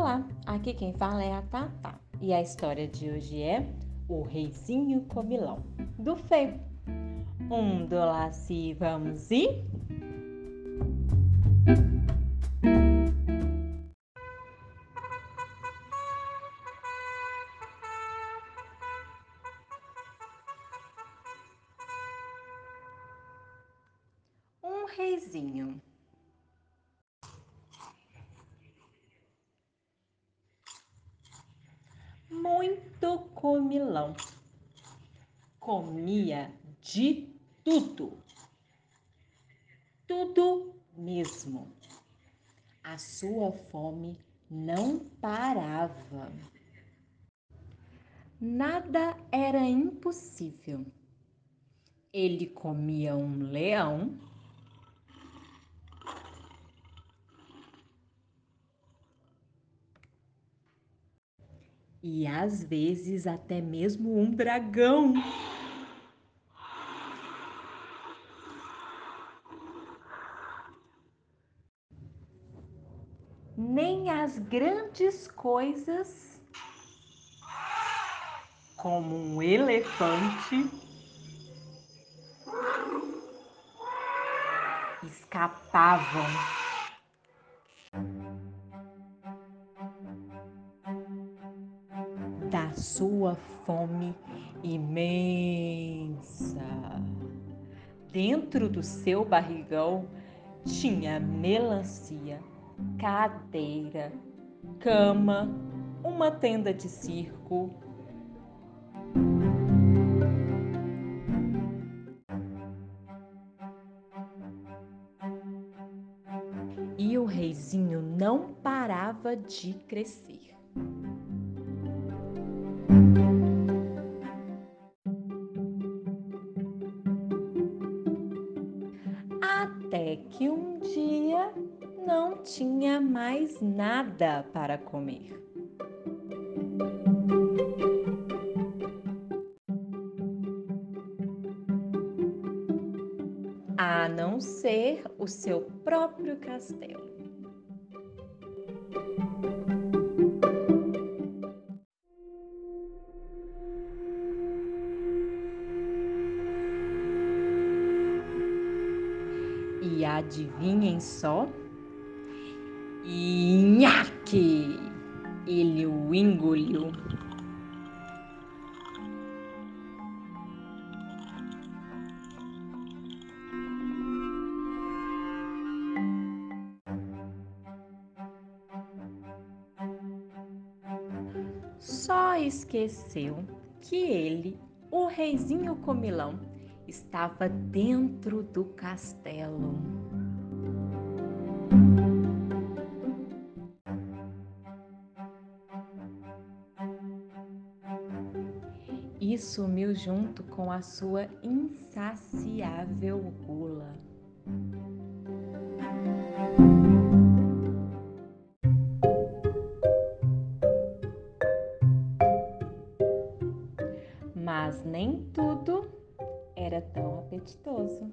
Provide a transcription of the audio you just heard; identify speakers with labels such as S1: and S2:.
S1: Olá, aqui quem fala é a Tata e a história de hoje é O Reizinho Comilão do Fê. Um do Laci, vamos ir? Um reizinho. Muito comilão. Comia de tudo. Tudo mesmo. A sua fome não parava. Nada era impossível. Ele comia um leão e às vezes até mesmo um dragão. Nem as grandes coisas, como um elefante, escapavam da sua fome imensa. Dentro do seu barrigão tinha melancia, cadeira, cama, uma tenda de circo. E o reizinho não parava de crescer. Até que um dia não tinha mais nada para comer. A não ser o seu próprio castelo. E adivinhem só? Nhaque! Ele o engoliu. Só esqueceu que ele, o reizinho comilão, estava dentro do castelo. E sumiu junto com a sua insaciável gula. Mas nem tudo era tão apetitoso.